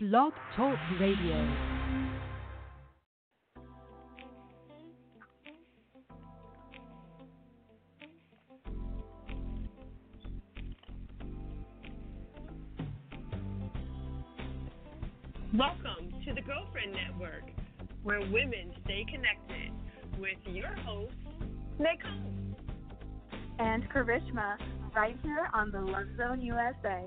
Blog Talk Radio. Welcome to the Girlfriend Network, where women stay connected with your host, Nicole. and Karishma right here on the Love Zone USA.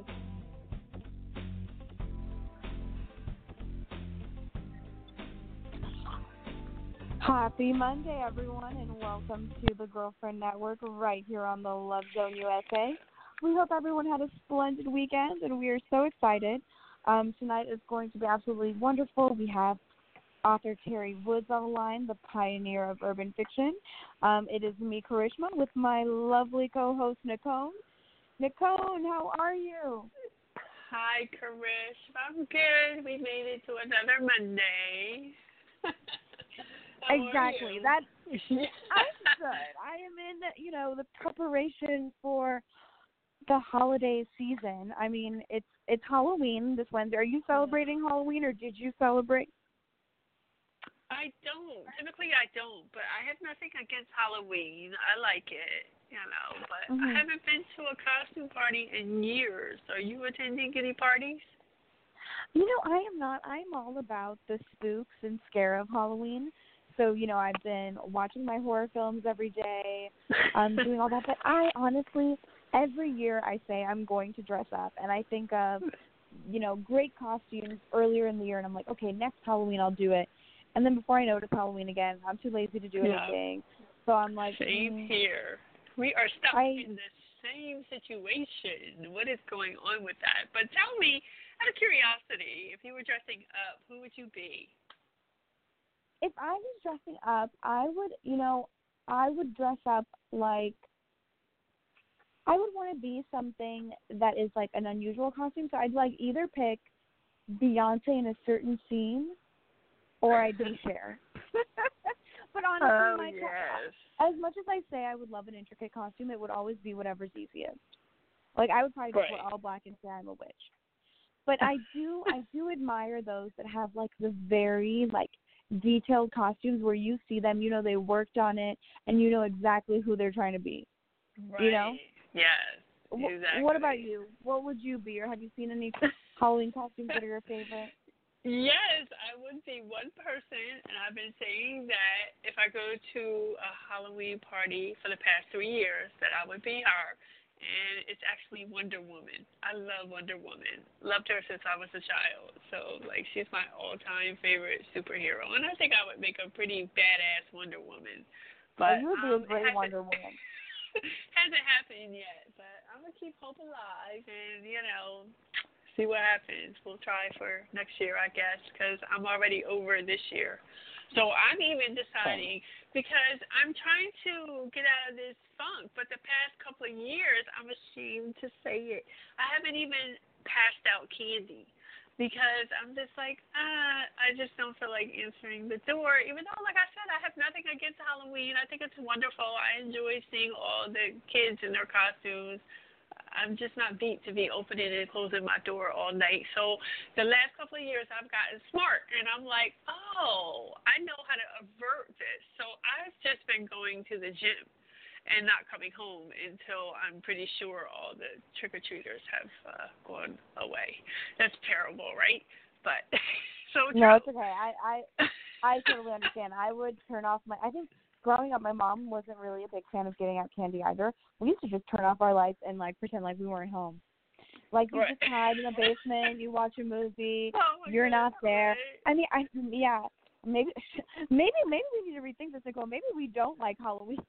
Happy Monday, everyone, and welcome to the Girlfriend Network right here on the Love Zone USA. We hope everyone had a splendid weekend, and we are so excited. Um, tonight is going to be absolutely wonderful. We have author Teri Woods on the line, the pioneer of urban fiction. Um, it is me, Karishma, with my lovely co-host Nicole. Nicole, how are you? Hi, Karish. I'm good. We made it to another Monday. Exactly. you? That I'm good. I am in, you know, the preparation for the holiday season. I mean, it's it's Halloween this Wednesday. Are you celebrating Halloween, or did you celebrate? I don't. Typically, I don't, but I have nothing against Halloween. I like it, you know, but I Mhm. haven't been to a costume party in years. Are you attending any parties? You know, I am not. I'm all about the spooks and scare of Halloween. So, you know, I've been watching my horror films every day, um, doing all that. But I honestly, every year I say I'm going to dress up, and I think of, you know, great costumes earlier in the year, and I'm like, okay, next Halloween I'll do it. And then before I know it, it's Halloween again. I'm too lazy to do Yeah. anything. So I'm like, Same mm, here. We are stuck I- in the same situation. What is going on with that? But tell me, out of curiosity, if you were dressing up, who would you be? If I was dressing up, I would, you know, I would dress up like I would want to be something that is like an unusual costume. So I'd like either pick Beyonce in a certain scene, or I'd be Cher. but honestly, Oh, my co- as much as I say I would love an intricate costume, it would always be whatever's easiest. Like I would probably just wear all black and say I'm a witch. But I do I do admire those that have like the very like detailed costumes where you see them, you know they worked on it and you know exactly who they're trying to be. Right. You know? Yes. Exactly. What about you? What would you be or have you seen any Halloween costumes that are your favorite? Yes, I would be one person, and I've been saying that if I go to a Halloween party for the past three years, that I would be her. And it's actually Wonder Woman. I love Wonder Woman. Loved her since I was a child. So, like, she's my all-time favorite superhero, and I think I would make a pretty badass Wonder Woman. But you would be um, a great Wonder Woman. hasn't happened yet, but I'm gonna keep hope alive and you know see what happens. We'll try for next year, I guess, because I'm already over this year. So I'm even deciding because I'm trying to get out of this funk. But the past couple of years, I'm ashamed to say it. I haven't even passed out candy because I'm just like, ah, I just don't feel like answering the door. Even though, like I said, I have nothing against Halloween. I think it's wonderful. I enjoy seeing all the kids in their costumes. I'm just not beat to be opening and closing my door all night. So the last couple of years, I've gotten smart, and I'm like, oh, I know how to avert this. So I've just been going to the gym and not coming home until I'm pretty sure all the trick or treaters have uh, gone away. That's terrible, right? But so No, it's okay. I I I totally understand. I would turn off my. I think growing up, my mom wasn't really a big fan of getting out candy either. We used to just turn off our lights and like pretend like we weren't home. Like you Right. just hide in the basement, you watch a movie. Oh You're not there. right? I mean, I yeah. Maybe maybe maybe we need to rethink this, Nicole. Maybe we don't like Halloween.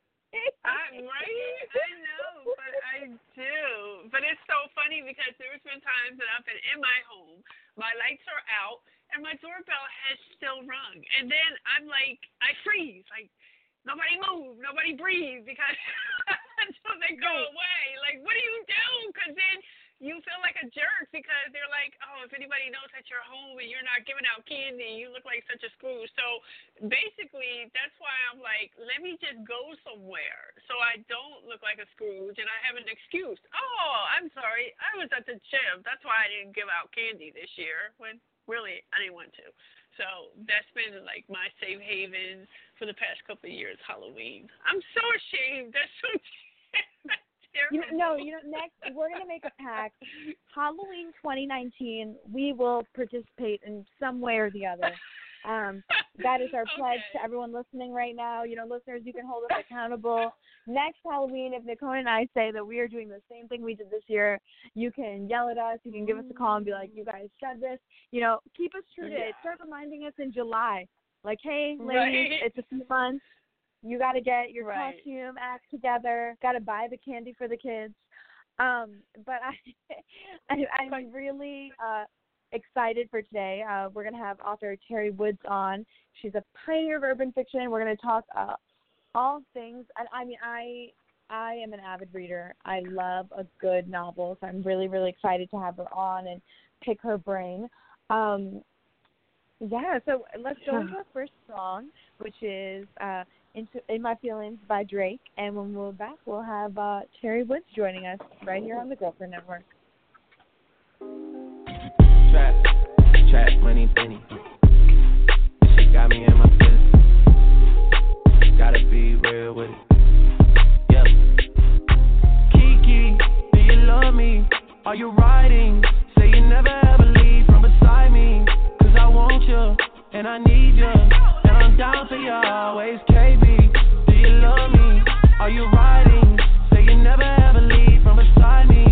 I'm right. I know, but I do. But it's so funny because there's been times that I've been in my home, my lights are out, and my doorbell has still rung, and then I'm like, I freeze, like nobody move, nobody breathe, because until they go Right. away. Like, what do you do? Because then you feel like a jerk because they're like, oh, if anybody knows that you're home and you're not giving out candy, you look like such a screw. So basically, that's why I'm like, let me just go somewhere so I don't look like a Scrooge and I have an excuse. Oh, I'm sorry, I was at the gym. That's why I didn't give out candy this year. When really anyone to. So that's been like my safe haven for the past couple of years. Halloween. I'm so ashamed. That's so. You know, no, you know, next we're gonna make a pact. Halloween 2019, we will participate in some way or the other. Um, that is our pledge Okay. to everyone listening right now. You know, listeners, you can hold us accountable. Next Halloween, if Nicole and I say that we are doing the same thing we did this year, you can yell at us. You can give us a call and be like, "You guys said this." You know, keep us true to it. Start reminding us in July, like, "Hey, ladies, Right. it's a few months. You got to get your Right. costume act together. Got to buy the candy for the kids." Um, but I, I I'm really uh, excited for today. Uh, we're going to have author Teri Woods on. She's a pioneer of urban fiction. We're going to talk uh, all things. And I mean, I I am an avid reader. I love a good novel, so I'm really really excited to have her on and pick her brain. Um, yeah, so let's go into our first song, which is uh, "Into In My Feelings" by Drake. And when we're back, we'll have uh, Teri Woods joining us right here on the Girlfriend Network. Trap, trap, money, penny. She got me in my feelings. Gotta be real with it. Yep. Kiki, do you love me? Are you riding? Say you never ever want you, and I need you. And I'm down for you always, KB. Do you love me? Are you riding? Say you never ever leave from beside me.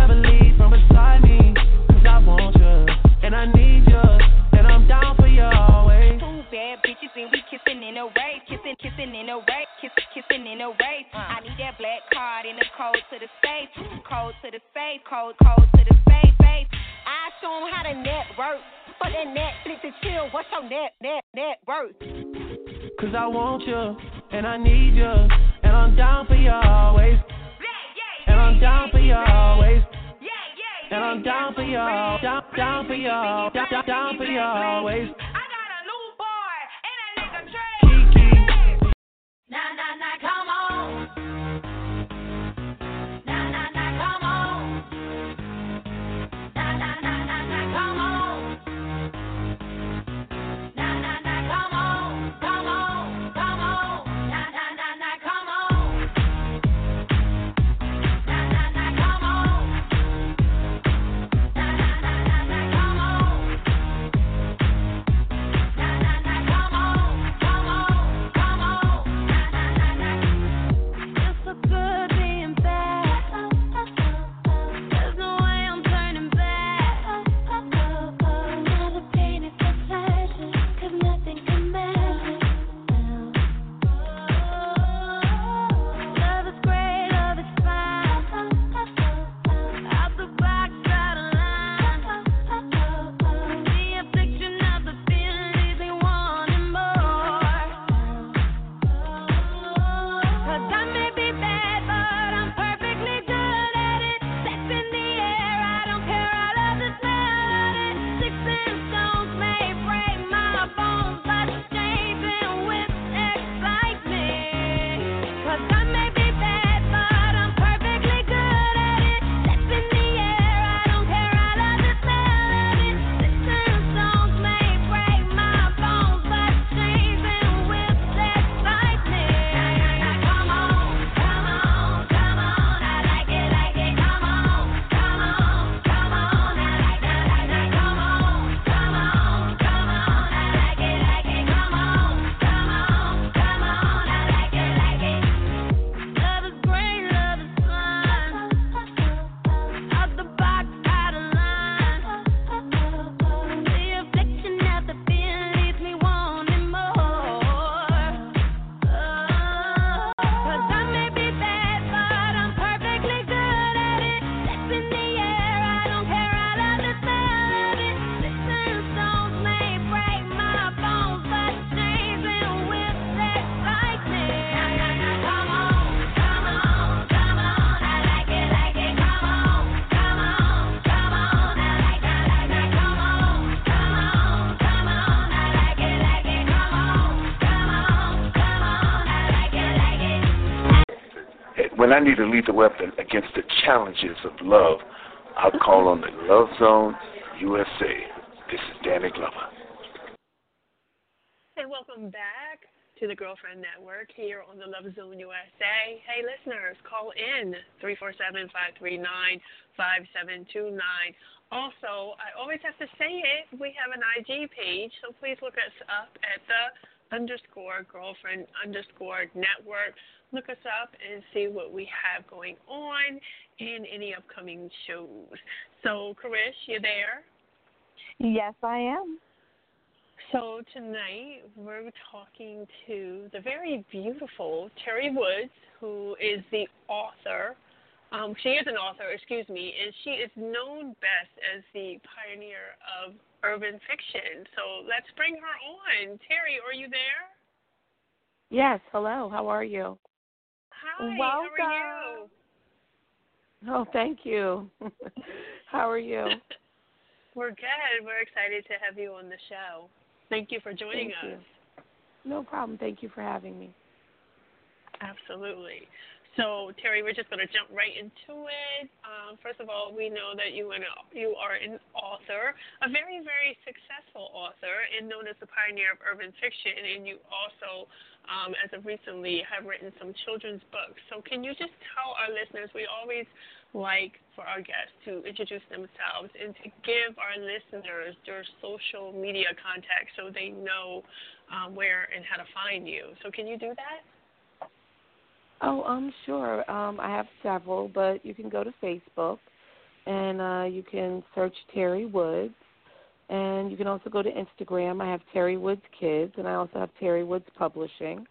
a way, kissing, kissing in a way, kissing, kissing in a way. I need that black card and the code to the safe, code to the safe, code, code to the safe, safe. I show 'em how to net work. For that Netflix and chill, what's your net, net, net worth? Cause I want you, and I need you, and I'm down for you always, and I'm down for you always, and I'm down for you, down, down for you, down, down, down for you always. And I need a lethal weapon against the challenges of love, I'll call on the Love Zone USA. This is Danny Glover. And welcome back to the Girlfriend Network here on the Love Zone USA. Hey, listeners, call in 347 539 5729. Also, I always have to say it, we have an IG page, so please look us up at the underscore girlfriend underscore network. Look us up and see what we have going on in any upcoming shows. So, Karish, you there? Yes, I am. So tonight we're talking to the very beautiful Teri Woods, who is the author. Um, she is an author, excuse me, and she is known best as the pioneer of urban fiction. So let's bring her on. Teri, are you there? Yes. Hello. How are you? Hi. Welcome. How are you? Oh, thank you. how are you? We're good. We're excited to have you on the show. Thank you for joining Thank us. you. No problem. Thank you for having me. Absolutely. So Teri, we're just going to jump right into it. Um, first of all, we know that you and you are an author, a very very successful author, and known as the pioneer of urban fiction. And you also, um, as of recently, have written some children's books. So can you just tell our listeners? We always like for our guests to introduce themselves and to give our listeners their social media contacts so they know um, where and how to find you. So can you do that? Oh, um, sure. Um, I have several, but you can go to Facebook and uh, you can search Teri Woods. And you can also go to Instagram. I have Teri Woods Kids, and I also have Teri Woods Publishing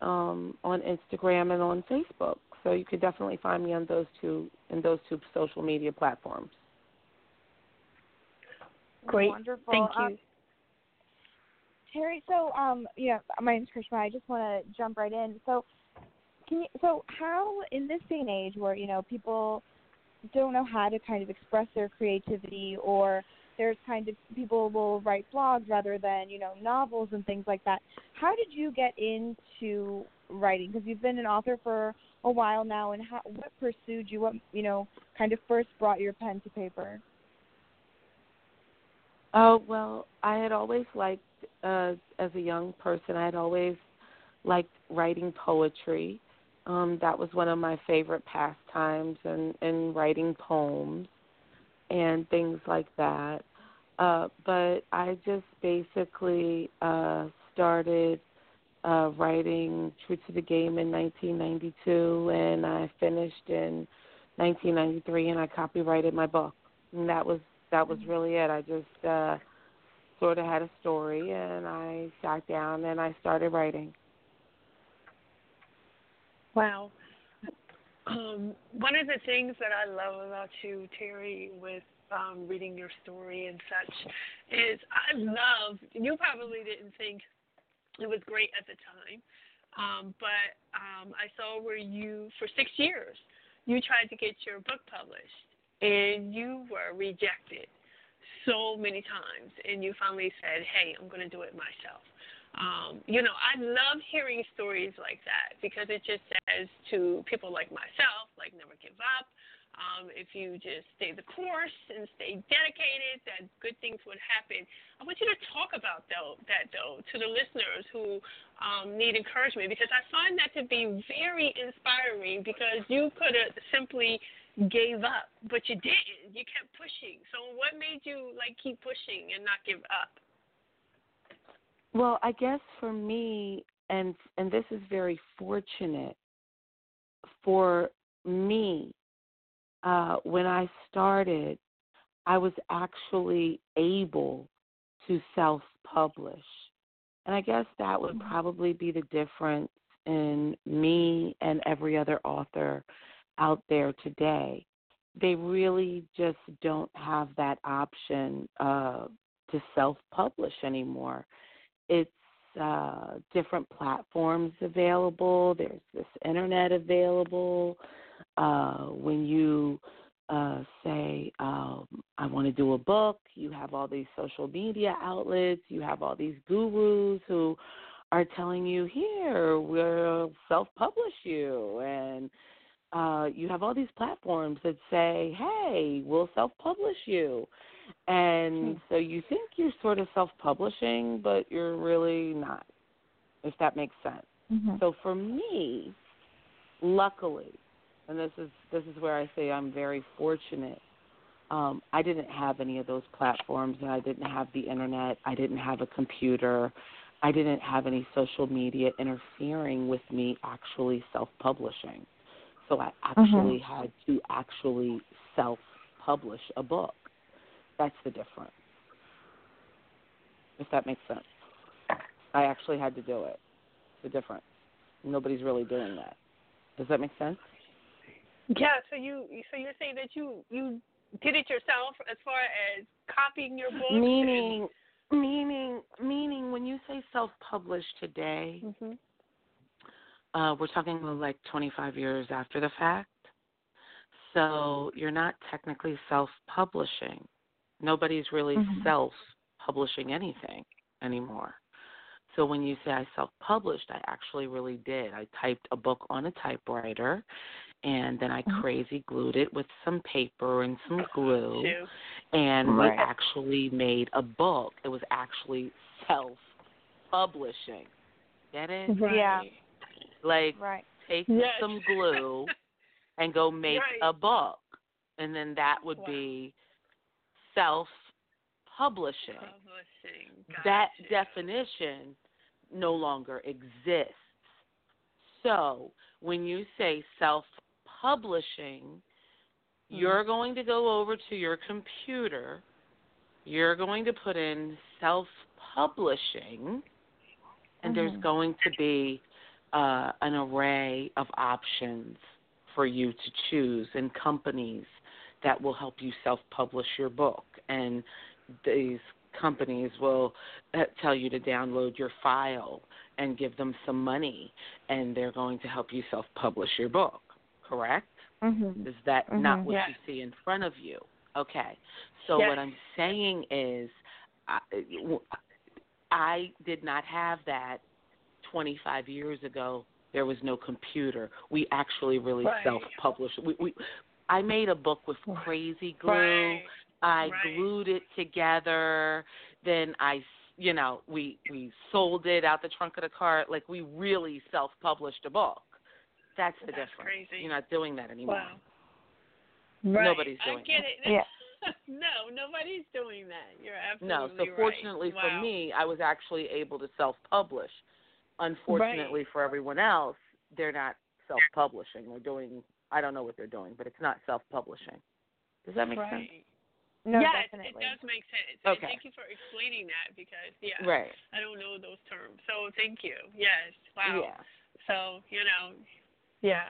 um, on Instagram and on Facebook. So you could definitely find me on those two in those two social media platforms. Great. Wonderful. Thank you. Um, Teri, so um, you know, my name's Karishma. I just want to jump right in. So, can you? So, how in this day and age, where you know people don't know how to kind of express their creativity, or there's kind of people will write blogs rather than you know novels and things like that. How did you get into writing? Because you've been an author for a while now, and how, what pursued you? What you know, kind of first brought your pen to paper? Oh well, I had always liked, uh, as a young person, I had always liked writing poetry. Um, that was one of my favorite pastimes, and and writing poems and things like that. Uh, but I just basically uh, started uh, writing True to the Game in 1992, and I finished in 1993, and I copyrighted my book. And that was that was really it. I just uh, sort of had a story, and I sat down and I started writing. Wow. Um, one of the things that I love about you, Teri, with um, reading your story and such, is I love. You probably didn't think it was great at the time, um, but um, I saw where you, for six years, you tried to get your book published, and you were rejected so many times, and you finally said, "Hey, I'm going to do it myself." Um, you know, I love hearing stories like that because it just says to people like myself, like never give up. Um, if you just stay the course and stay dedicated, that good things would happen. I want you to talk about though that though to the listeners who um, need encouragement because I find that to be very inspiring because you could have simply gave up, but you didn't. You kept pushing. So what made you like keep pushing and not give up? Well, I guess for me, and and this is very fortunate for me. Uh, when I started, I was actually able to self-publish, and I guess that would probably be the difference in me and every other author out there today. They really just don't have that option uh, to self-publish anymore it's uh, different platforms available. There's this internet available. Uh, when you uh, say, um, I want to do a book, you have all these social media outlets, you have all these gurus who are telling you, here, we'll self publish you. And uh, you have all these platforms that say, "Hey, we'll self-publish you," and Hmm. so you think you're sort of self-publishing, but you're really not. If that makes sense. Mhm. So for me, luckily, and this is this is where I say I'm very fortunate. Um, I didn't have any of those platforms, and I didn't have the internet. I didn't have a computer. I didn't have any social media interfering with me actually self-publishing. So I actually had to actually self-publish a book. That's the difference. If that makes sense. I actually had to do it. The difference. Nobody's really doing that. Does that make sense? Yeah. So you so you're saying that you you did it yourself as far as copying your books. and- Meaning, meaning, meaning, when you say self-published today, Mhm. uh, we're talking like 25 years after the fact. So you're not technically self-publishing. Nobody's really Mhm. self-publishing anything anymore. So when you say I self-published, I actually really did. I typed a book on a typewriter, and then I Mhm. crazy glued it with some paper and some glue. Shoot. and Right. we actually made a book. It was actually self publishing. Get it? Right. Yeah. Like Right. take Yes. some glue and go make Right. a book. And then that would Wow. be self publishing. Publishing. That Gotcha. definition no longer exists. So when you say self publishing, you're going to go over to your computer. You're going to put in self publishing, and there's Mhm. going to be uh, an array of options for you to choose and companies that will help you self publish your book. And these companies will uh, tell you to download your file and give them some money, and they're going to help you self publish your book, correct? Mhm. Is that not Mhm. what Yeah. you see in front of you? Okay. So Yes. what I'm saying is, I, I did not have that 25 years ago. There was no computer. We actually really Right. self-published. We, we, I made a book with crazy glue. Right. I right. glued it together. Then I, you know, we we sold it out the trunk of the car. Like we really self-published a book. That's the That's difference. crazy. You're not doing that anymore. Wow. Right. Nobody's doing I get it. Yeah. no, nobody's doing that. You're absolutely No, so right. fortunately for me, I was actually able to self-publish. Unfortunately for everyone else, they're not self-publishing. They're doing I don't know what they're doing, but it's not self-publishing. Does that make right. sense? No, yes, definitely. it does make sense. And Okay. thank you for explaining that because yeah, Right. I don't know those terms. So thank you. Yes. Wow. Yeah. So, you know, yeah.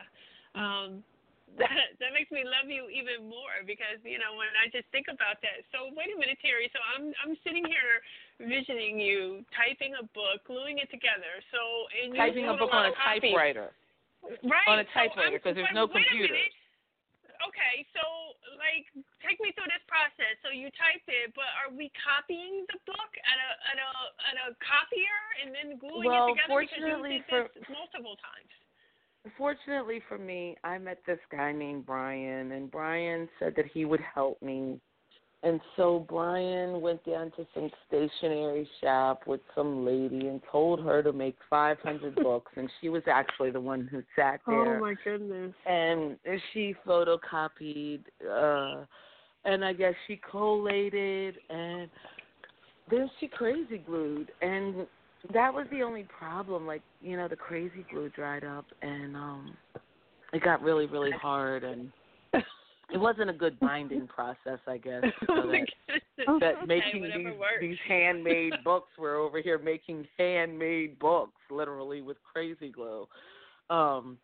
Um that that makes me love you even more because, you know, when I just think about that. So wait a minute, Teri. So I'm I'm sitting here visioning you typing a book, gluing it together. So and you Typing a wrote book on a lot of typewriter. Right. on a typewriter, I'm- 'cause there's no computer. Okay, so like take me through this process. So you typed it, but are we copying the book at a at a at a copier and then gluing Well, it together fortunately because for- multiple times? Fortunately for me, I met this guy named Brian, and Brian said that he would help me. And so Brian went down to some stationery shop with some lady and told her to make 500 books, and she was actually the one who sat there. Oh my goodness. and she photocopied uh and I guess she collated and then she crazy glued and that was the only problem like you know the crazy glue dried up and um it got really really hard and it wasn't a good binding process I guess so oh that that Okay, making these these handmade books we're over here making handmade books literally with crazy glue. Um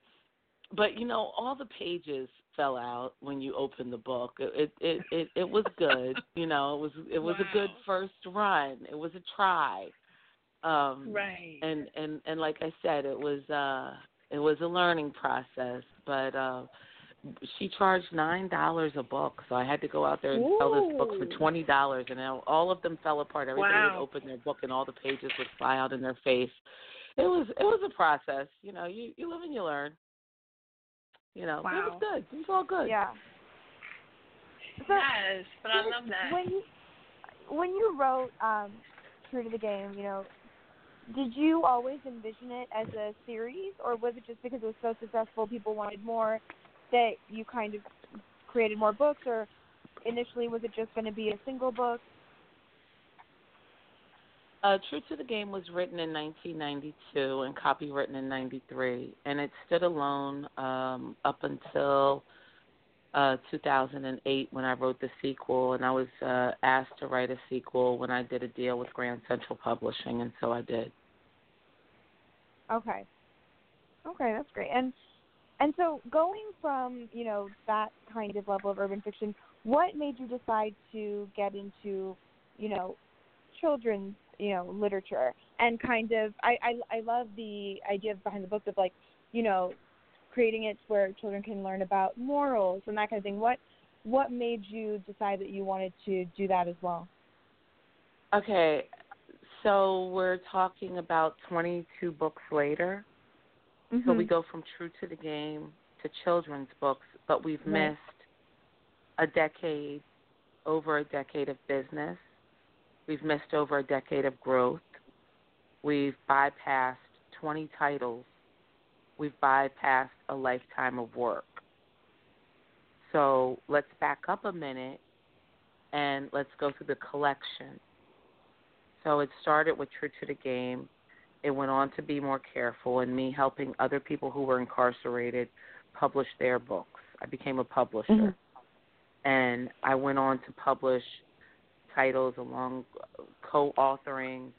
but you know all the pages fell out when you opened the book. It it it, it was good you know it was it was a good first run. It was a try. Um Right. and and and like i said it was uh it was a learning process but uh she charged nine dollars a book so i had to go out there and sell this book for twenty dollars and all of them fell apart everybody Wow. would open their book and all the pages would fly out in their face it was it was a process you know you you live and you learn You know, Wow. it was good. It was all good. Yeah. So yes, but I love that. When you when you wrote um, True to the Game, you know, did you always envision it as a series, or was it just because it was so successful, people wanted more, that you kind of created more books, or initially was it just going to be a single book? Uh, True to the Game was written in 1992 and copywritten in 93, and it stood alone um, up until uh, 2008 when I wrote the sequel, and I was uh, asked to write a sequel when I did a deal with Grand Central Publishing, and so I did. Okay. Okay, that's great. And and so going from, you know, that kind of level of urban fiction, what made you decide to get into, you know, children's, you know, literature and kind of I I I love the idea behind the book of like, you know, creating it where children can learn about morals and that kind of thing. What what made you decide that you wanted to do that as well? Okay, so we're talking about 22 books later. So we mm-hmm. go from True to the Game to children's books, but we've Right. missed a decade, over a decade of business. We've missed over a decade of growth. We've bypassed 20 titles. We've bypassed a lifetime of work. So let's back up a minute and let's go through the collection. So it started with True to the Game. It went on to be more careful and me helping other people who were incarcerated publish their books. I became a publisher. Mhm. And I went on to publish titles along co authoring,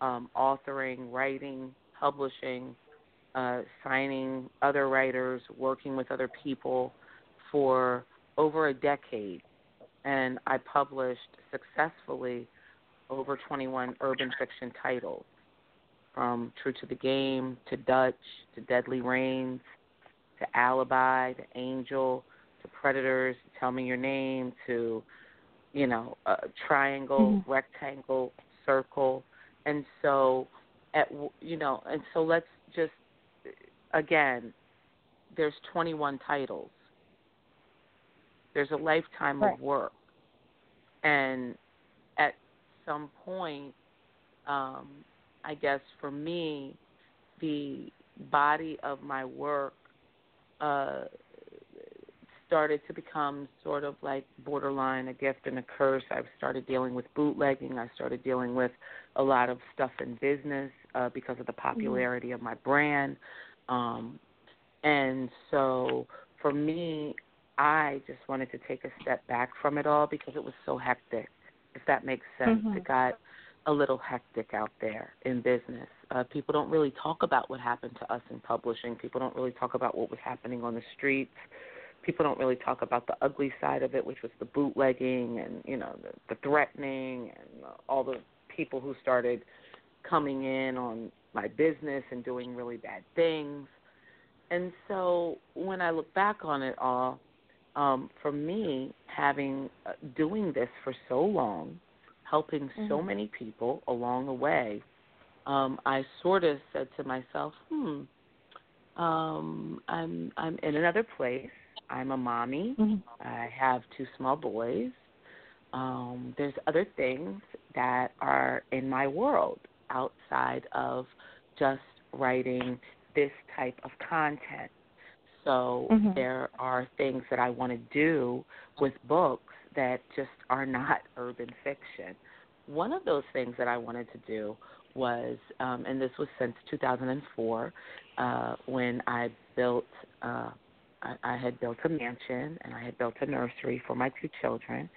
um, authoring, writing, publishing, uh, signing other writers, working with other people for over a decade. And I published successfully over 21 urban fiction titles from True to the Game to Dutch to Deadly Reigns to Alibi to Angel to Predators to Tell Me Your Name to, you know, uh, Triangle, Mhm. Rectangle, Circle. And so, at you know, and so let's just, again, there's 21 titles. There's a lifetime Right. of work. And at some point, um, I guess for me, the body of my work uh, started to become sort of like borderline a gift and a curse. I started dealing with bootlegging. I started dealing with a lot of stuff in business uh, because of the popularity of my brand. Um, and so for me, I just wanted to take a step back from it all because it was so hectic, if that makes sense. Mhm. It got a little hectic out there in business. Uh, people don't really talk about what happened to us in publishing. People don't really talk about what was happening on the streets. People don't really talk about the ugly side of it, which was the bootlegging and you know the, the threatening and all the people who started coming in on my business and doing really bad things. And so when I look back on it all, um, for me, having uh, doing this for so long, helping so Mhm. many people along the way, um, I sort of said to myself, "Hmm, um, I'm I'm in another place. I'm a mommy. Mhm. I have two small boys. Um, there's other things that are in my world outside of just writing this type of content. So Mhm. there are things that I want to do with books that just are not urban fiction. One of those things that I wanted to do was, um, and this was since 2004, uh, when I built, uh, I, I had built a mansion and I had built a nursery for my two children,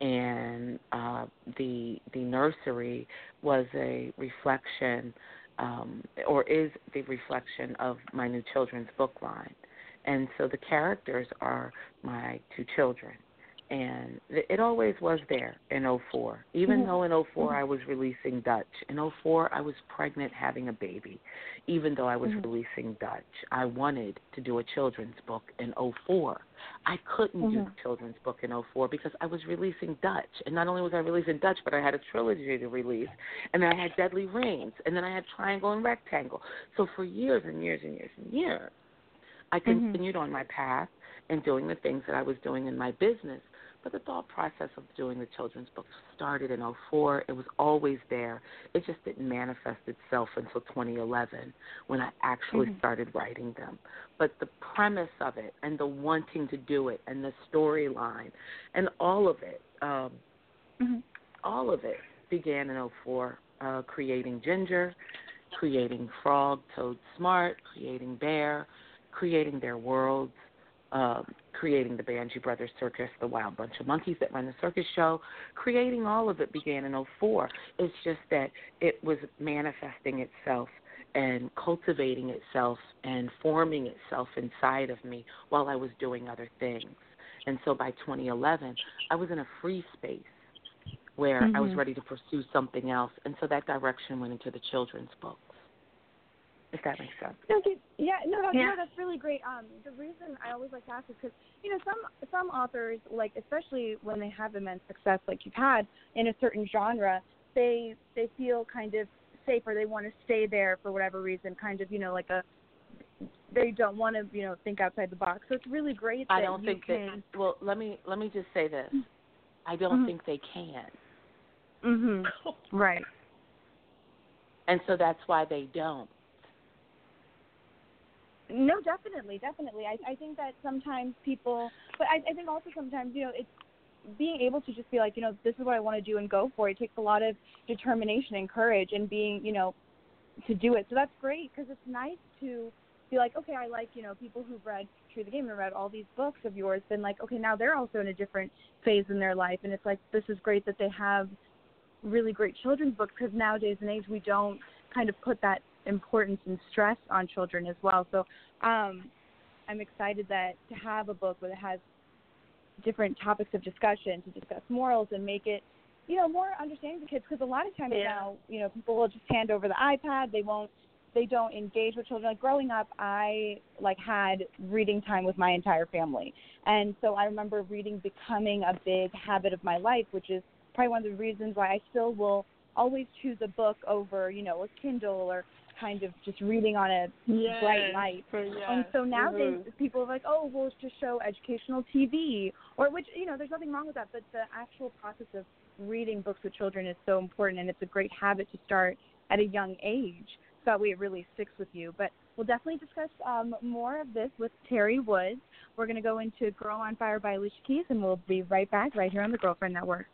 and uh, the the nursery was a reflection, um, or is the reflection of my new children's book line, and so the characters are my two children and it always was there in '04. Even Mhm. though in '04 I was releasing Dutch. In '04 I was pregnant having a baby. Even though I was Mhm. releasing Dutch, I wanted to do a children's book in '04. I couldn't do a children's book in '04 because I was releasing Dutch. And not only was I releasing Dutch, but I had a trilogy to release, and then I had Deadly Reigns, and then I had Triangle and Rectangle. So for years and years and years and years, I Mhm. continued on my path and doing the things that I was doing in my business. But the thought process of doing the children's books started in '04. It was always there. It just didn't manifest itself until 2011 when I actually Mhm. started writing them. But the premise of it and the wanting to do it and the storyline and all of it, um, Mhm. all of it began in '04. Uh, creating Ginger, creating Frog, Toad, Smart, creating Bear, creating their worlds, um, creating the Banji Brothers Circus, the Wild Bunch of Monkeys that run the circus show, creating all of it began in '04. It's just that it was manifesting itself and cultivating itself and forming itself inside of me while I was doing other things. And so by 2011, I was in a free space where I was Mhm. ready to pursue something else. And so that direction went into the children's books. If that makes sense. Okay. Yeah, no, that's, Yeah. no, that's really great. Um, the reason I always like to ask is because you know some some authors, like especially when they have immense success, like you've had in a certain genre, they they feel kind of safe or they want to stay there for whatever reason, kind of you know like a they don't want to you know think outside the box. So it's really great that I don't you think can. Well, let me let me just say this. I don't Mhm. think they can, Mhm. Right. and so that's why they don't. No, definitely, definitely. I I think that sometimes people, but I I think also sometimes you know it's being able to just be like you know this is what I want to do and go for it. Takes a lot of determination and courage and being you know to do it. So that's great because it's nice to be like okay I like you know people who've read True the Game and read all these books of yours. Then like okay now they're also in a different phase in their life and it's like this is great that they have really great children's books because nowadays and age we don't kind of put that importance and stress on children as well. So um, I'm excited that to have a book that has different topics of discussion to discuss morals and make it, you know, more understanding to kids. Because a lot of times Yeah. now, you know, people will just hand over the iPad. They won't. They don't engage with children. Like growing up, I like had reading time with my entire family, and so I remember reading becoming a big habit of my life, which is probably one of the reasons why I still will always choose a book over, you know, a Kindle or kind of just reading on a Yes. bright light. For, yes. And so nowadays, Mhm. people are like, oh, we'll just show educational TV, or which you know, there's nothing wrong with that. But the actual process of reading books with children is so important, and it's a great habit to start at a young age. So that way, it really sticks with you. But we'll definitely discuss um, more of this with Teri Woods. We're going to go into "Girl on Fire" by Alicia Keys, and we'll be right back right here on the Girlfriend Network.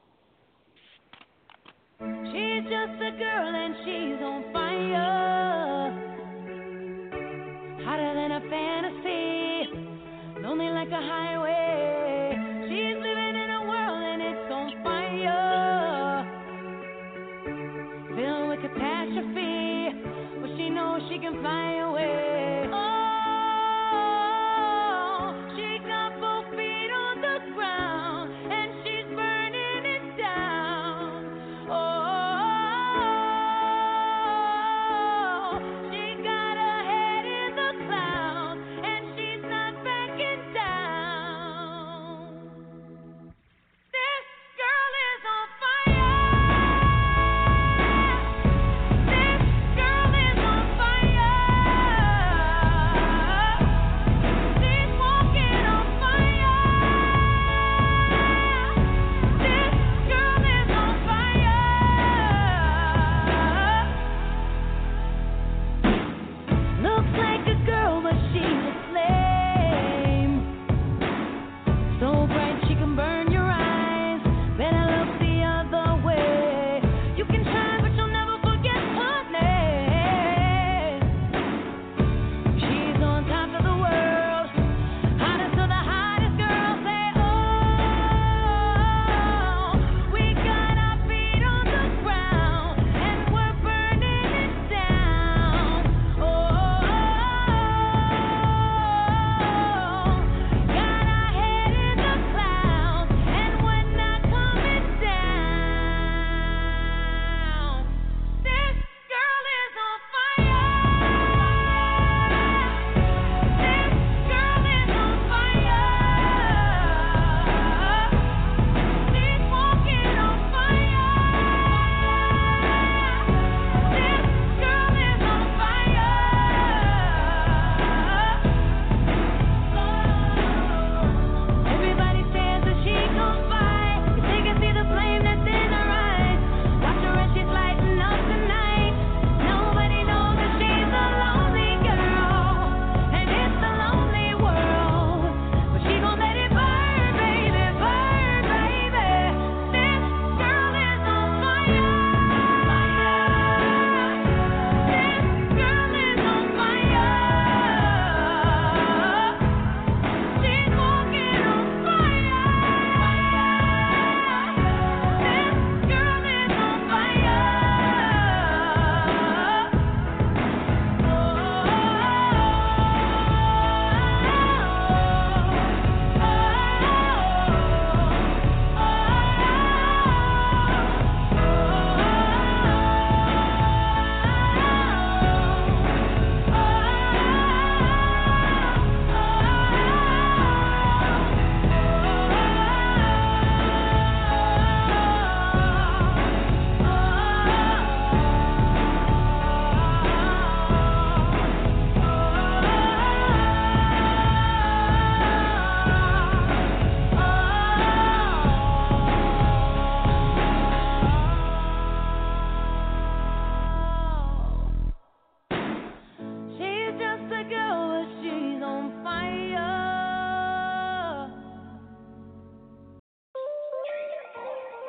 She's just a girl and she's on fire. Hotter than a fantasy. Lonely like a highway.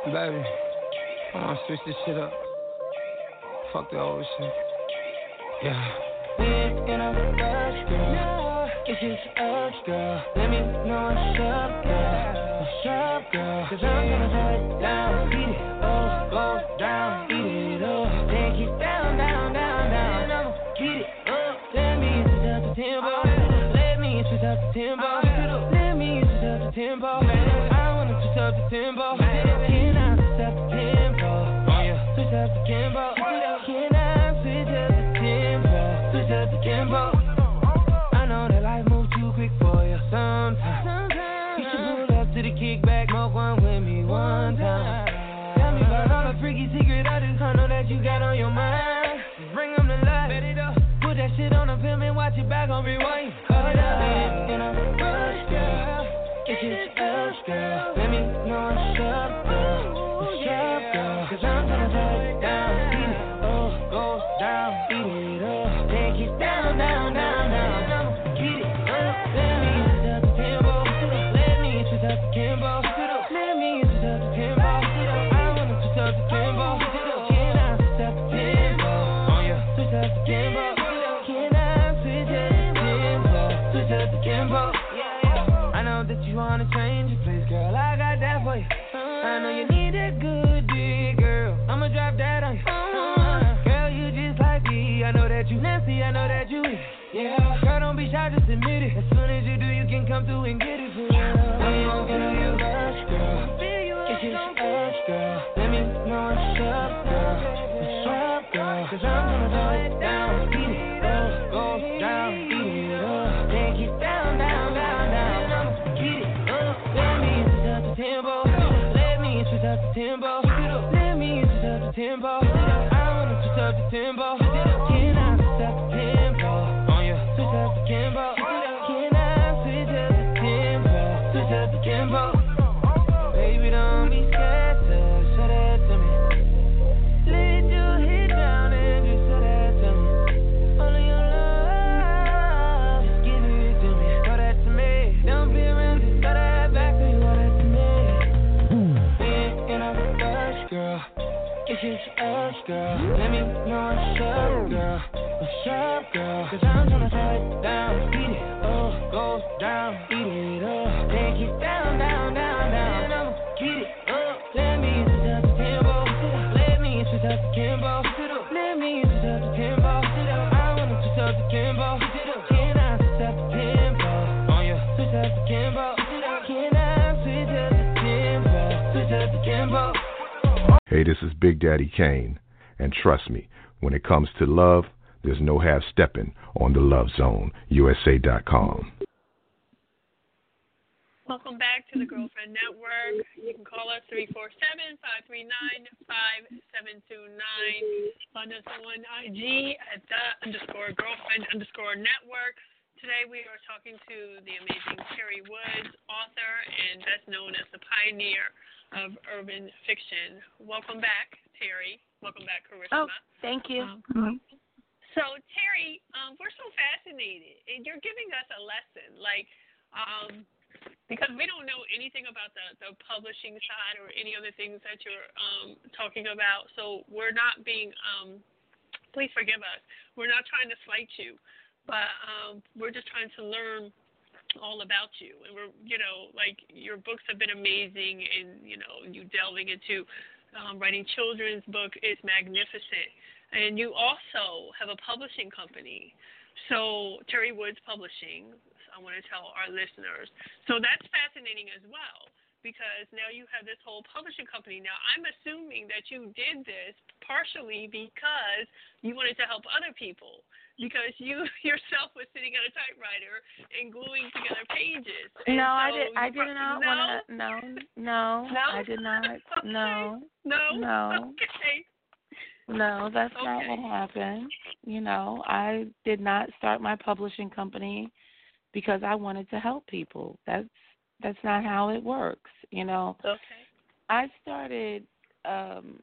Baby, I wanna switch this shit up. Fuck the old shit. Yeah. We ain't in a rush, girl. It's just us, girl. Let me know what's up, girl. What's up, girl? Cause I'm gonna touch down, beat it up, Shit on the film and watch it back on rewind. Hold up. In a rush, girl. It's just us, girl. Let me know you. I know that you is. Yeah, girl, don't be shy, just admit it. As soon as you do, you can come through and get it for. We gon' feel you rush, girl. It's just us, girl. Let me know what's up, girl. What's up, girl? Cause I'm gonna throw it down. Beat it up, go down, beat it up. Take it down, down, down, down. I'ma beat it up. Let me switch up the tempo. Let me switch up the tempo. Let me switch up the tempo. I wanna switch up the tempo. Can I Cause I'm down. It up, go down. Beat it up. Take it down, down, down, down. I'ma beat it. Hey, this is Big Daddy Kane, and trust me, when it comes to love, there's no half stepping on the Love Zone, USA.com. Welcome back to the Girlfriend Network. You can call us 347 539 5729. Find us on IG at the underscore girlfriend underscore network. Today we are talking to the amazing Teri Woods, author and best known as the pioneer of urban fiction. Welcome back, Teri. Welcome back, Karishma. Oh, thank you. Um, so Teri, um, we're so fascinated, and you're giving us a lesson, like, um, because we don't know anything about the the publishing side or any other things that you're um, talking about. So we're not being, um, please forgive us. We're not trying to slight you, but um, we're just trying to learn all about you. And we're, you know, like your books have been amazing, and you know, you delving into um, writing children's book is magnificent. And you also have a publishing company. So Teri Woods Publishing. I want to tell our listeners. So that's fascinating as well because now you have this whole publishing company. Now I'm assuming that you did this partially because you wanted to help other people because you yourself was sitting at a typewriter and gluing together pages. And No, I so did. I did not no? want to. No, no, No? I did not. No, No. No. Okay. No, that's not Okay. what happened. You know, I did not start my publishing company because I wanted to help people. That's that's not how it works. You know, Okay. I started um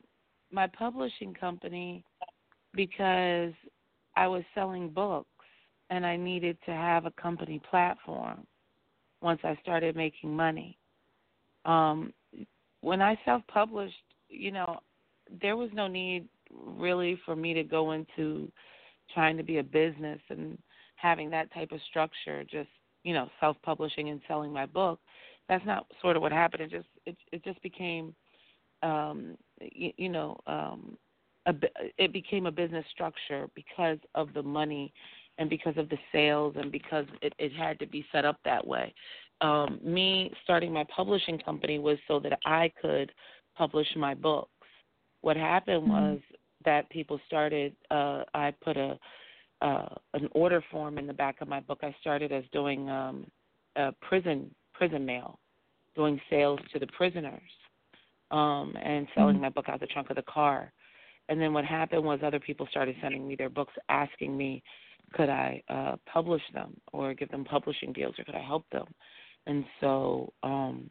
my publishing company because I was selling books and I needed to have a company platform once I started making money. Um when I self-published, you know, there was no need really for me to go into trying to be a business and having that type of structure. Just you know, self-publishing and selling my book. That's not sort of what happened. It just it it just became, um, you, you know, um, a, it became a business structure because of the money and because of the sales and because it, it had to be set up that way. Um, me starting my publishing company was so that I could publish my books. What happened Mm-hmm. was that people started. Uh, I put a uh, an order form in the back of my book. I started as doing um, a prison prison mail, doing sales to the prisoners, um, and selling Mhm. my book out the trunk of the car. And then what happened was other people started sending me their books, asking me, could I uh, publish them or give them publishing deals, or could I help them? And so, um,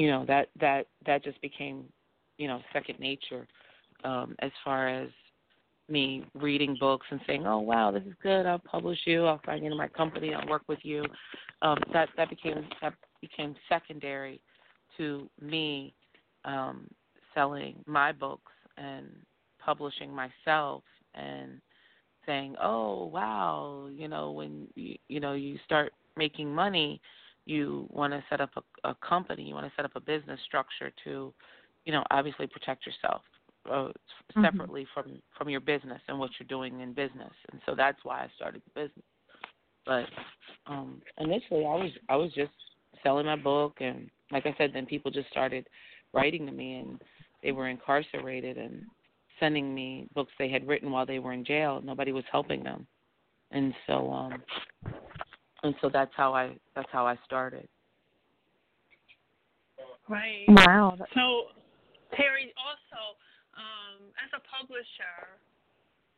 you know, that that that just became, you know, second nature um, as far as me reading books and saying, "Oh wow, this is good. I'll publish you. I'll sign you into my company. I'll work with you." Um, that that became that became secondary to me um, selling my books and publishing myself and saying, "Oh wow, you know when you, you know you start making money, you want to set up a, a company. You want to set up a business structure to, you know, obviously protect yourself." Uh, Mhm. separately from from your business and what you're doing in business, and so that's why I started the business. But um initially, I was I was just selling my book, and like I said, then people just started writing to me, and they were incarcerated and sending me books they had written while they were in jail. Nobody was helping them, and so um and so that's how I that's how I started. Right. Wow. So, Teri, also, as a publisher,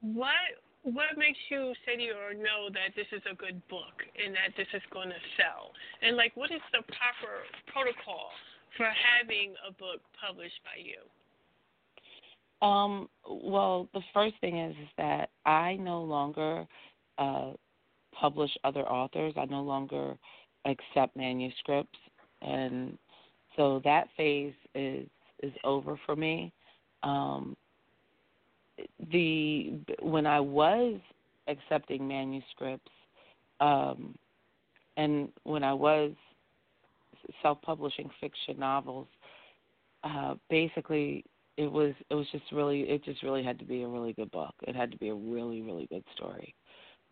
what what makes you say to you or know that this is a good book and that this is going to sell? And like, what is the proper protocol for having a book published by you? Um, well, the first thing is, is that I no longer uh, publish other authors. I no longer accept manuscripts, and so that phase is is over for me. Um, the when I was accepting manuscripts, um, and when I was self-publishing fiction novels, uh, basically it was it was just really it just really had to be a really good book. It had to be a really really good story.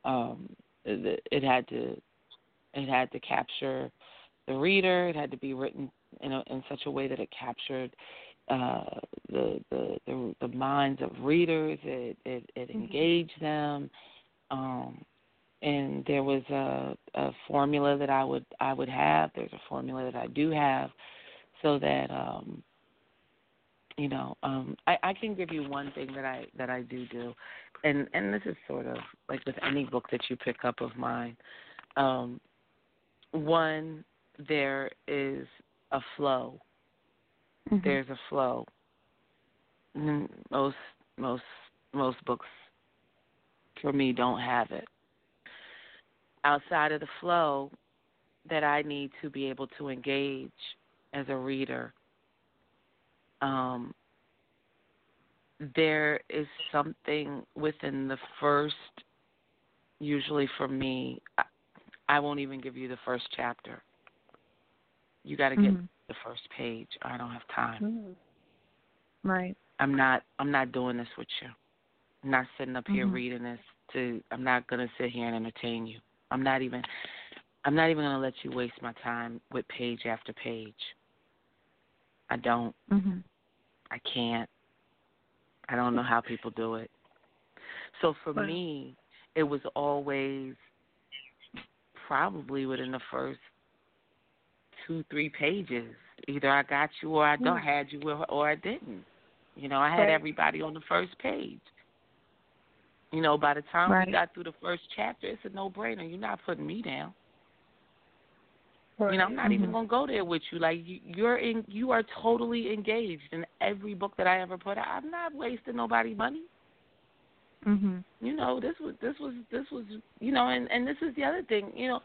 Um, it, it had to it had to capture the reader. It had to be written in a, in such a way that it captured uh, the, the the minds of readers. It it, it engaged them. Um, and there was a, a formula that I would I would have. There's a formula that I do have, so that um, you know um, I, I can give you one thing that I that I do do, and and this is sort of like with any book that you pick up of mine. Um, one, there is a flow. Mhm. There's a flow. Mm, Most most most books for me don't have it. Outside of the flow that I need to be able to engage as a reader, um, there is something within the first, usually for me, I, I won't even give you the first chapter. You got to get Mhm. the first page. I don't have time. Mm. Right. I'm not I'm not doing this with you. I'm not sitting up here Mhm. reading this to I'm not gonna sit here and entertain you. I'm not even I'm not even gonna let you waste my time with page after page. I don't. Mhm. I can't. I don't know how people do it. So for Right. me, it was always probably within the first two, three pages. Either I got you or I don't had you or I didn't. You know, I had Right. everybody on the first page. You know, by the time Right. we got through the first chapter, it's a no brainer. You're not putting me down. Right. You know, I'm not even Mhm. gonna go there with you. Like you, you're in, you are totally engaged in every book that I ever put out. I'm not wasting nobody's money. Mhm. You know, this was this was this was you know, and and this is the other thing. You know,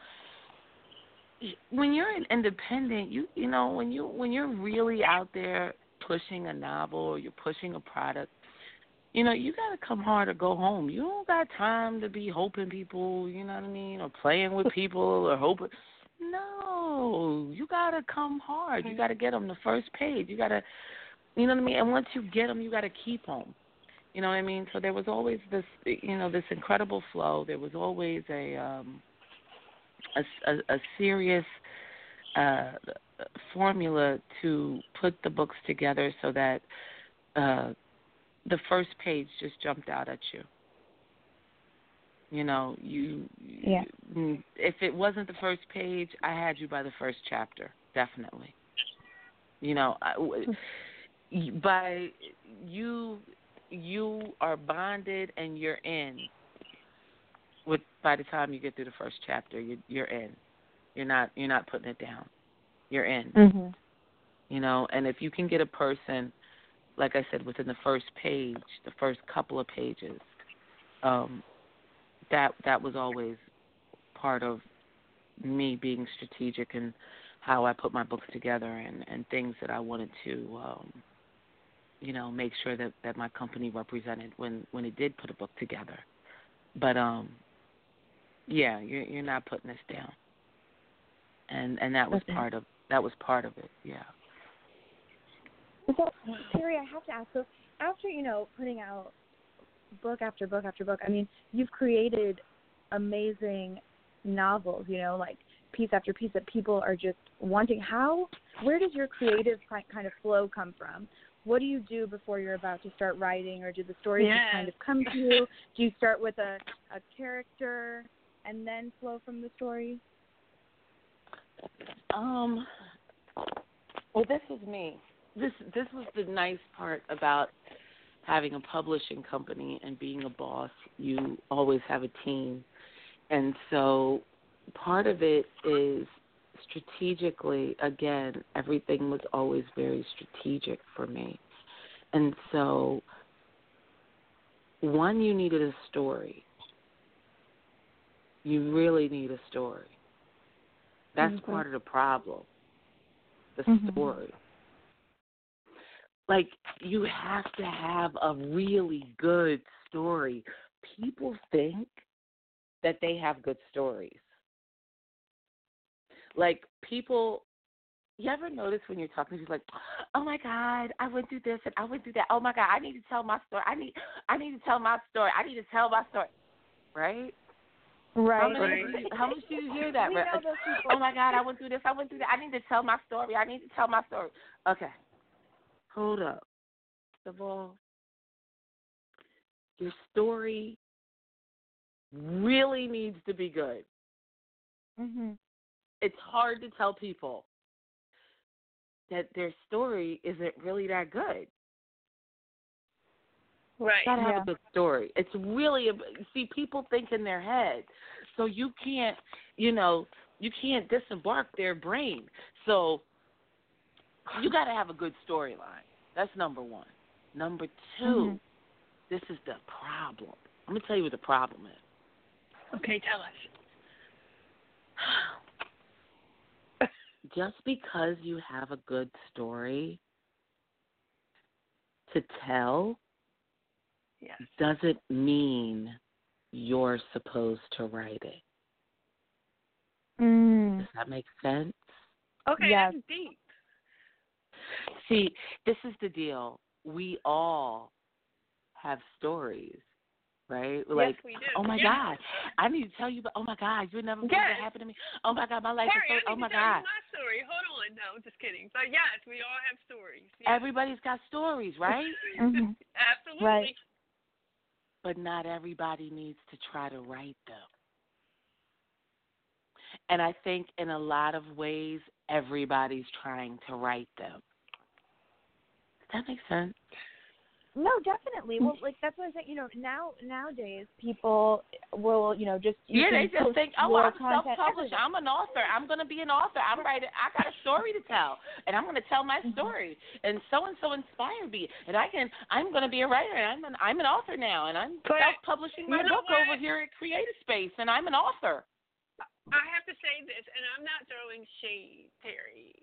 when you're an independent, you you know when you when you're really out there pushing a novel or you're pushing a product, you know you got to come hard or go home. You don't got time to be hoping people, you know what I mean, or playing with people or hoping. No, you got to come hard. You got to get them the first page. You got to, you know what I mean. And once you get them, you got to keep them. You know what I mean? So there was always this, you know, this incredible flow. There was always a um, a, a, a serious uh, formula to put the books together so that uh, the first page just jumped out at you. You know, you. Yeah. If it wasn't the first page, I had you by the first chapter, definitely. You know, I, by you you are bonded and you're in with by the time you get through the first chapter you you're in you're not you're not putting it down you're in. Mhm. you know and if you can get a person like i said within the first page the first couple of pages um that that was always part of me being strategic and how i put my books together and and things that i wanted to um you know make sure that that my company represented when when it did put a book together. But um yeah you're you're not putting this down. And and that was part of that was part of it yeah So, Teri, I have to ask. So, after you know putting out book after book after book, I mean, you've created amazing novels. You know, like piece after piece that people are just wanting. How? Where does your creative kind of flow come from? What do you do before you're about to start writing, or do the stories just kind of come to you? Do you start with a a character and then flow from the story? Um. Well, this is me. This this was the nice part about having a publishing company and being a boss. You always have a team, and so part of it is strategically. Again, everything was always very strategic for me, and so one, you needed a story. You really need a story. That's Mhm. part of the problem. The Mhm. story. Like you have to have a really good story. People think that they have good stories. Like people you ever notice when you're talking to people like, Oh my God, I went through this and I went through that. Oh my God, I need to tell my story. I need I need to tell my story. I need to tell my story. Right? How Right. many how much do you hear that? Right? know those people. Oh my God, I went through this. I went through that. I need to tell my story. I need to tell my story. Okay, hold up. First of all, your story really needs to be good. Mhm. It's hard to tell people that their story isn't really that good. Right. gotta have Yeah. a good story. It's really a, see people think in their head, so you can't, you know, you can't disembark their brain. So you got to have a good storyline. That's number one. Number 2 Mhm. this is the problem. I'm gonna tell you what the problem is. Okay, tell us. Just because you have a good story to tell Yes. doesn't mean you're supposed to write it. Mm. Does that make sense? Okay, Yes. that's deep. See, this is the deal. We all have stories, right? Like, yes, we do. oh my yes. God, I need to tell you, but oh my God, you'll never believe what Yes. happened to me. Oh my God, my life Sorry, is so. I Oh my to tell God, you my story. Hold on. No, just kidding. But yes, we all have stories. Yes. everybody's got stories, right? Mhm. Absolutely. Right. But not everybody needs to try to write them. And I think in a lot of ways, everybody's trying to write them. Does that make sense? No, definitely. Well, like that's what I'm saying. You know, now nowadays people will, you know, just you Yeah, they just think, oh, your I'm content self-published. everywhere. I'm an author. I'm going to be an author. I'm writing. I got a story to tell, and I'm going to tell my story. And so and so inspired me, and I can. I'm going to be a writer. And I'm an. I'm an author now, and I'm But self-publishing my book what? over here at Creative Space, and I'm an author. I have to say this, and I'm not throwing shade, Teri,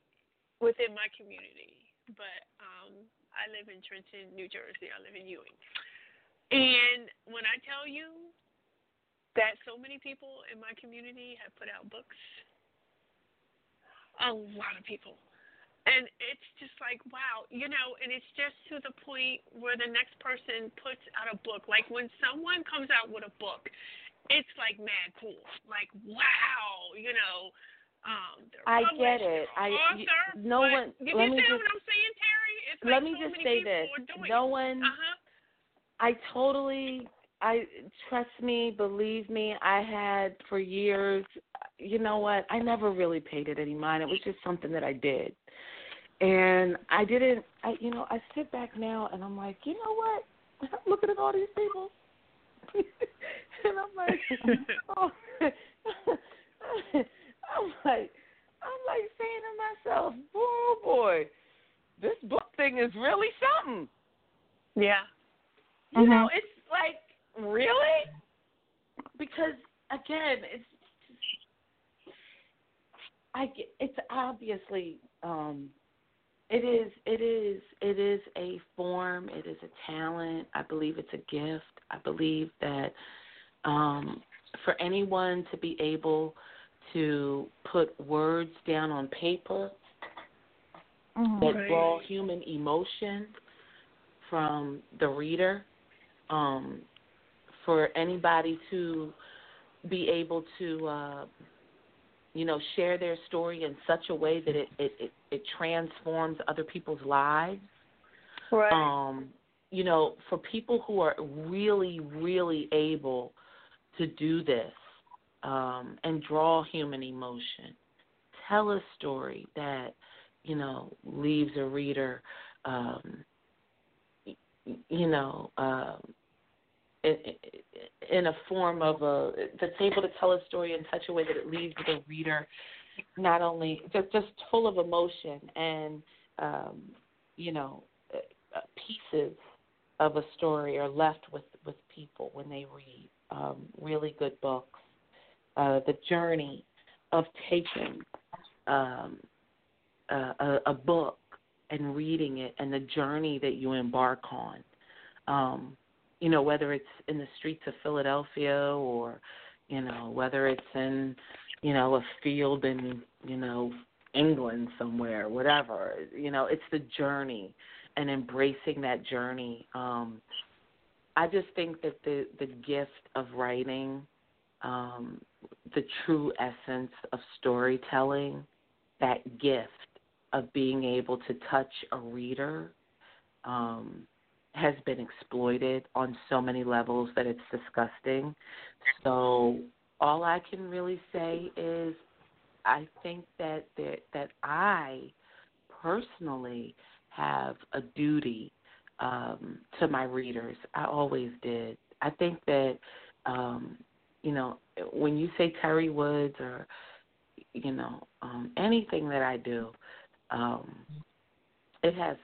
within my community, but um, I live in Trenton, New Jersey. I live in Ewing. And when I tell you that so many people in my community have put out books, a lot of people. And it's just like, wow, you know, and it's just to the point where the next person puts out a book. Like when someone comes out with a book, it's like mad cool. Like, wow, you know, um, I get it. I author, you, no one. You let me just, what I'm saying, Teri? It's let like me so just say this. No one. Uh-huh. I totally. I trust me, believe me. I had for years. You know what? I never really paid it any mind. It was just something that I did, and I didn't. I, you know, I sit back now and I'm like, you know what? I'm looking at all these people, and I'm like, oh. I'm like, I'm like saying to myself, oh boy, this book thing is really something. Yeah. You know, it's like really because again, it's I it's obviously um it is it is it is a form, it is a talent. I believe it's a gift. I believe that um for anyone to be able to put words down on paper Mhm. that Right. draw human emotion from the reader. Um, for anybody to be able to, uh, you know, share their story in such a way that it, it, it, it transforms other people's lives. Right. Um, you know, for people who are really, really able to do this um, and draw human emotion, tell a story that, you know, leaves a reader, um, you know, um, in, in a form of a that's able to tell a story in such a way that it leaves the reader not only just just full of emotion and um, you know uh, pieces of a story are left with with people when they read um, really good books. Uh, the journey of taking um, a, a, book and reading it, and the journey that you embark on. Um, you know, whether it's in the streets of Philadelphia or, you know, whether it's in, you know, a field in, you know, England somewhere, whatever. You know, it's the journey and embracing that journey. Um, I just think that the the gift of writing, um, the true essence of storytelling, that gift of being able to touch a reader, um, has been exploited on so many levels that it's disgusting. So all I can really say is I think that that, that I personally have a duty um, to my readers. I always did. I think that um, you know when you say Teri Woods or you know um, anything that I do, um, it has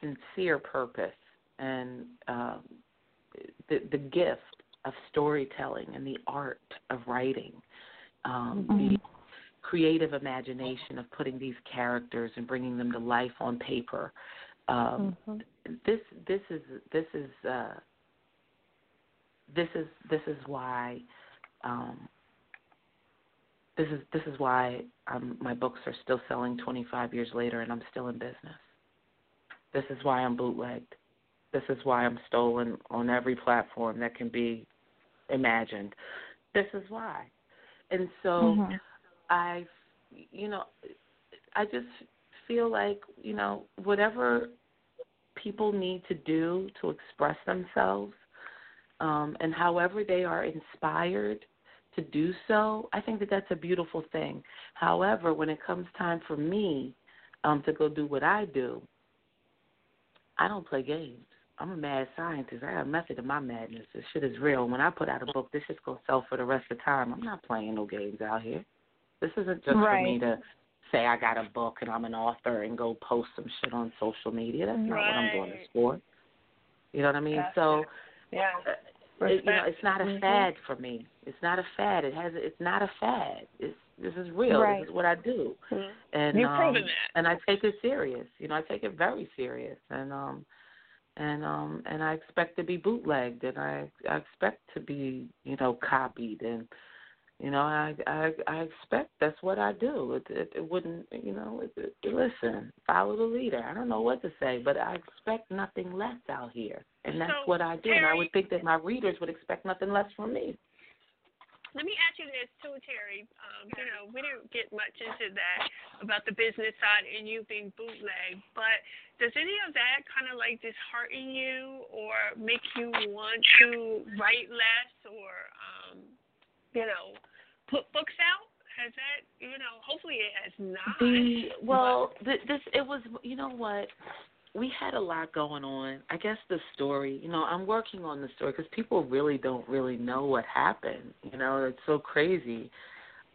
sincere purpose and um, the the gift of storytelling and the art of writing, um, Mhm. the creative imagination of putting these characters and bringing them to life on paper. Um, Mhm. This this is this is uh, this is this is why um, this is this is why um, my books are still selling 25 years later and I'm still in business. This is why I'm bootlegged. This is why I'm stolen on every platform that can be imagined. This is why. And so Mhm. I, you know, I just feel like, you know, whatever people need to do to express themselves um, and however they are inspired to do so, I think that that's a beautiful thing. However, when it comes time for me um, to go do what I do, I don't play games. I'm a mad scientist. I got a method in my madness. This shit is real. When I put out a book, this shit's gonna sell for the rest of the time. I'm not playing no games out here. This isn't just for me to say I got a book and I'm an author and go post some shit on social media. That's not what I'm doing this for. You know what I mean? Gotcha. So Yeah. uh, it, you know, it's not a Mhm. fad for me. It's not a fad. It has. It's not a fad. It's this is real. Right. This is what I do, and You've um, proven that. and I take it serious. You know, I take it very serious, and um, and um, and I expect to be bootlegged, and I I expect to be you know copied, and you know I I I expect that's what I do. It it, it wouldn't you know it, it, listen follow the leader. I don't know what to say, but I expect nothing less out here, and that's So, what I do. and I would think that my readers would expect nothing less from me. Let me ask you this too, Teri. Um, you know, we didn't get much into that about the business side and you being bootleg, but does any of that kind of like dishearten you or make you want to write less or, um, you know, put books out? Has that, you know, hopefully it has not. The well, th- this it was. You know what? We had a lot going on. I guess the story. You know, I'm working on the story because people really don't really know what happened. You know, it's so crazy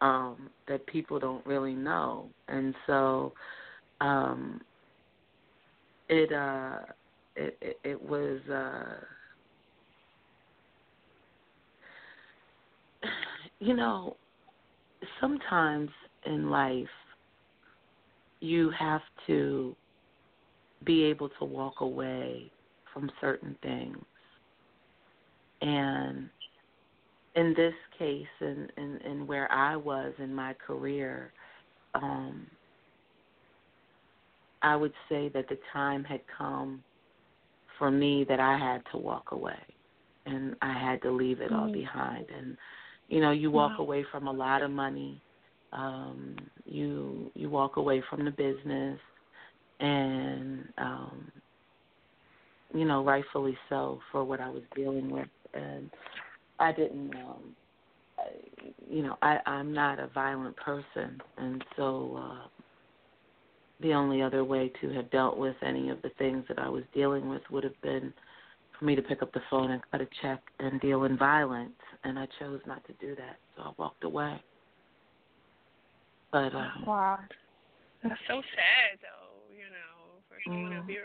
um, that people don't really know, and so um, it uh, it it, it was. Uh, you know, sometimes in life you have to be able to walk away from certain things. And in this case and in, in, in where I was in my career, um, I would say that the time had come for me that I had to walk away and I had to leave it all Mhm. behind and you know you walk Wow. away from a lot of money. Um you you walk away from the business and um you know rightfully so for what I was dealing with. And I didn't um I, you know I I'm not a violent person. And so uh the only other way to have dealt with any of the things that I was dealing with would have been for me to pick up the phone and cut a check and deal in violence, and I chose not to do that, so I walked away. But um, Wow. That's so sad, though, you know, for someone of your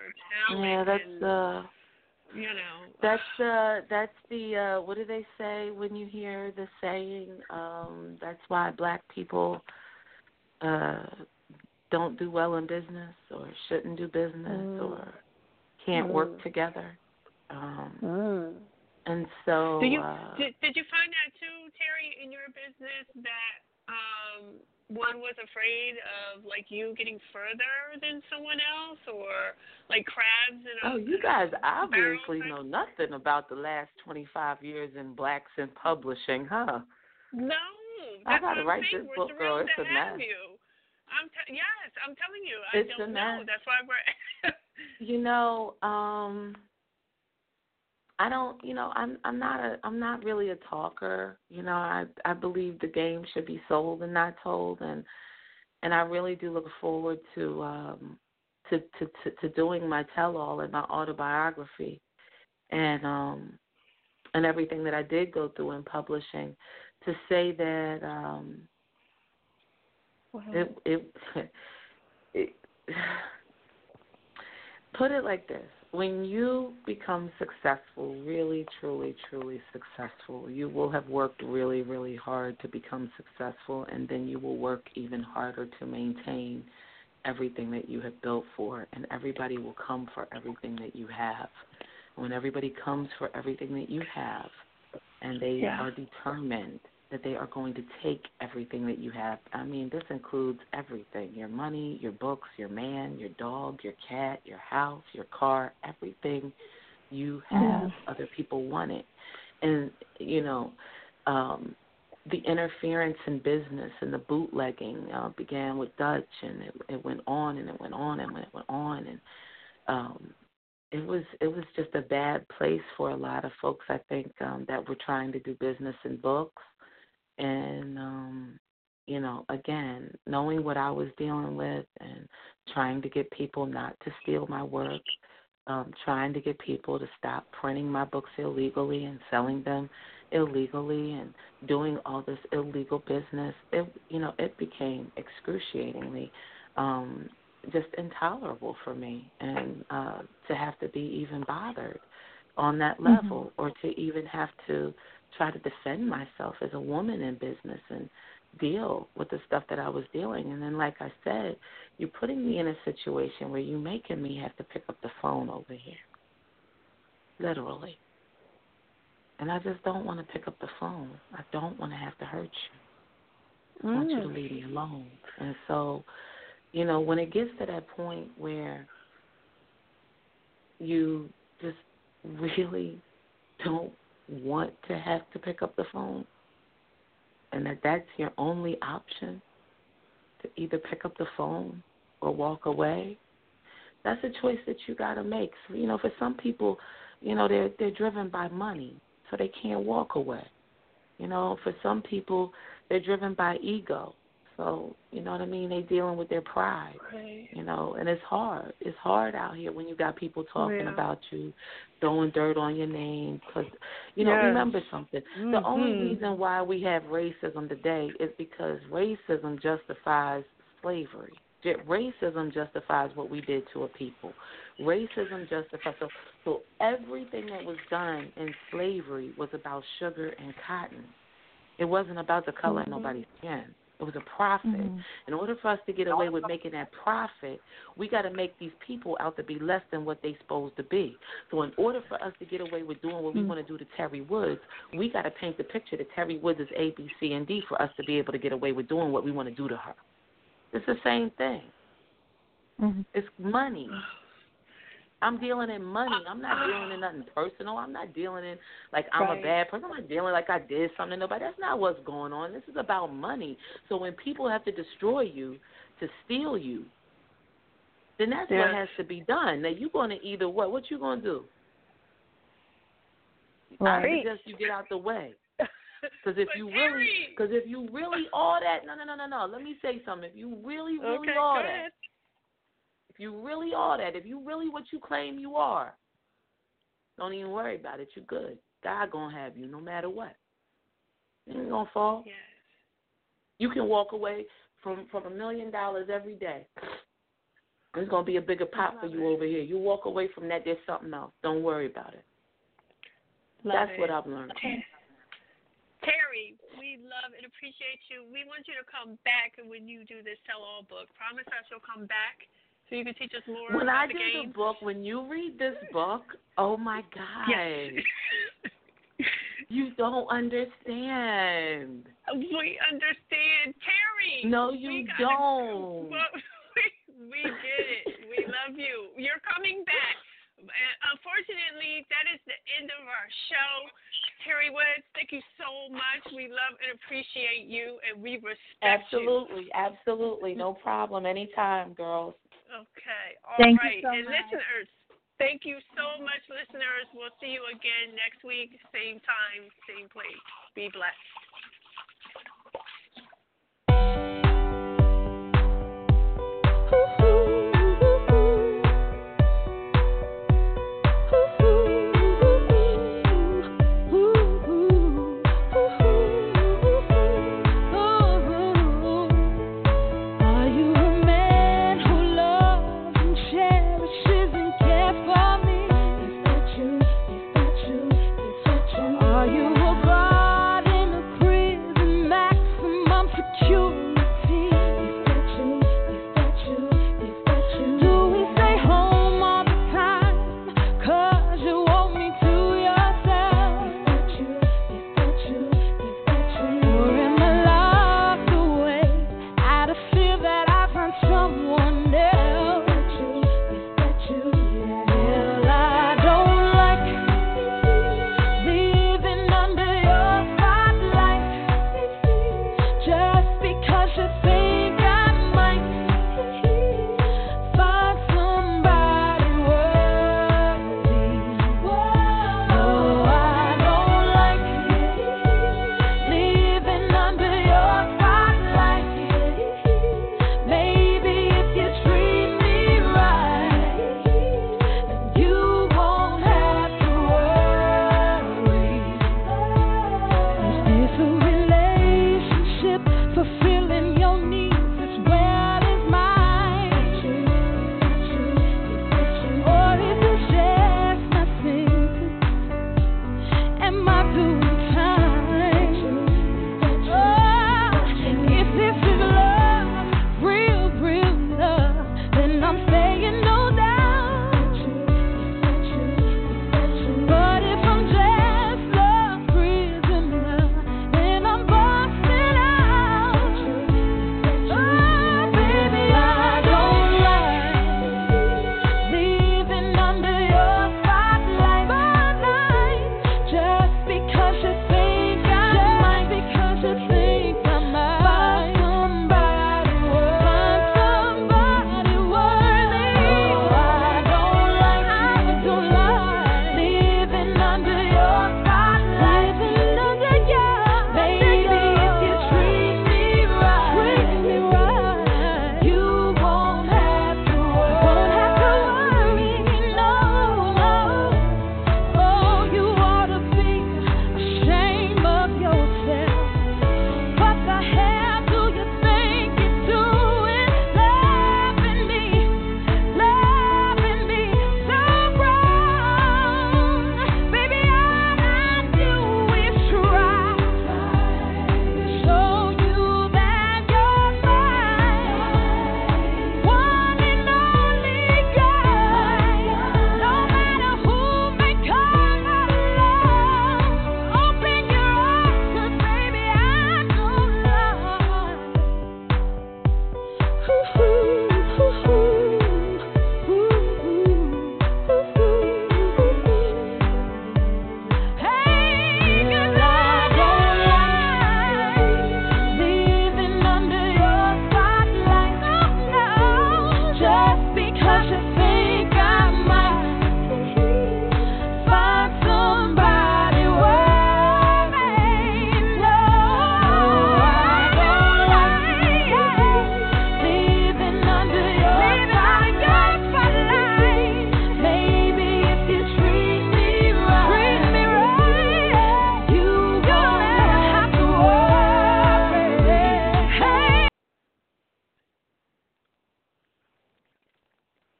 talent. yeah, that's and, uh, you know. that's uh, that's the uh, what do they say when you hear the saying? Um, that's why black people uh don't do well in business or shouldn't do business Mm. or can't work Mm. together. Um, Mm. and so Do you uh, did, did you find that too, Teri, in your business that um one was afraid of like you getting further than someone else or like crabs and? a Oh, you guys obviously type- know nothing about the last 25 years in blacks in publishing, huh? No, I gotta write saying. this We're book, thrilled girl. It's a have mess. you. I'm t- yes, I'm telling you. I It's a don't know. mess. That's why we're. You know, um I don't, you know, I'm I'm not a I'm not really a talker. You know, I I believe the game should be sold and not told and and I really do look forward to um to to to, to doing my tell all and my autobiography and um and everything that I did go through in publishing to say that um it it, it put it like this when you become successful really truly truly successful you will have worked really really hard to become successful and then you will work even harder to maintain everything that you have built for and everybody will come for everything that you have when everybody comes for everything that you have and they Yeah. are determined that they are going to take everything that you have. I mean, this includes everything your money, your books, your man, your dog, your cat, your house, your car, everything you have. Other people want it. And, you know, um, the interference in business and the bootlegging uh, began with Dutch, and it, it went on and it went on and it went on, and um, it was it was just a bad place for a lot of folks. I think um, that were trying to do business in books, and um, you know, again, knowing what I was dealing with and trying to get people not to steal my work, um, trying to get people to stop printing my books illegally and selling them illegally and doing all this illegal business. It you know, it became excruciatingly um just intolerable for me and uh to have to be even bothered on that Mhm. level or to even have to try to defend myself as a woman in business and deal with the stuff that I was dealing. And then, like I said, you're putting me in a situation where you're making me have to pick up the phone over here, literally. And I just don't want to pick up the phone. I don't want to have to hurt you. I want you to Mm. leave me alone. And so, you know, when it gets to that point where you just really don't want to have to pick up the phone and that that's your only option to either pick up the phone or walk away that's a choice that you got to make. So, you know for some people you know they're they're driven by money so they can't walk away. You know for some people they're driven by ego so you know what i mean they dealing with their pride Right. you know, and it's hard. It's hard out here when you got people talking Yeah. about you, throwing dirt on your name. Cause you know, Yes. remember something. The only Mhm. reason why we have racism today is because racism justifies slavery. Racism justifies what we did to a people. Racism justifies so so everything that was done in slavery was about sugar and cotton. It wasn't about the color of Mhm. nobody's skin. It was a profit. Mhm. In order for us to get away with making that profit, we got to make these people out to be less than what they're supposed to be. So in order for us to get away with doing what we Mm. want to do to Teri Woods, we got to paint the picture that Teri Woods is A, B, C, and D for us to be able to get away with doing what we want to do to her. It's the same thing. Mhm. It's money. I'm dealing in money. I'm not dealing in nothing personal. I'm not dealing in like I'm Right. a bad person. I'm not dealing like I did something to nobody. That's not what's going on. This is about money. So when people have to destroy you to steal you, then that's what has to be done. Now you're going to either what? What you going to do? I Right. suggest you get out the way. Because if you really, because if you really all that, no, no, no, no, no. Let me say something. If you really, really Okay, all that, you really are that, if you really what you claim you are, don't even worry about it. You're good. God gonna have you no matter what. You ain't gonna fall. Yes. You can walk away from from a million dollars every day. There's gonna be a bigger pot for you it. over here. You walk away from that, there's something else. Don't worry about it. Love That's it. what I've learned. Teri, we love and appreciate you. We want you to come back when you do this tell all book. Promise us you'll come back so you can teach us more When I the do game. the book, when you read this book, oh my God, Yes. you don't understand. we understand, Teri. No, you gotta- don't. Well, we, we get it. We love you. You're coming back. And unfortunately, that is the end of our show. Teri Woods, thank you so much. We love and appreciate you, and we respect you. Absolutely, absolutely, no problem. Anytime, girls. Okay. all right. Thank you so and much. listeners, thank you so much, listeners. We'll see you again next week, same time, same place. Be blessed.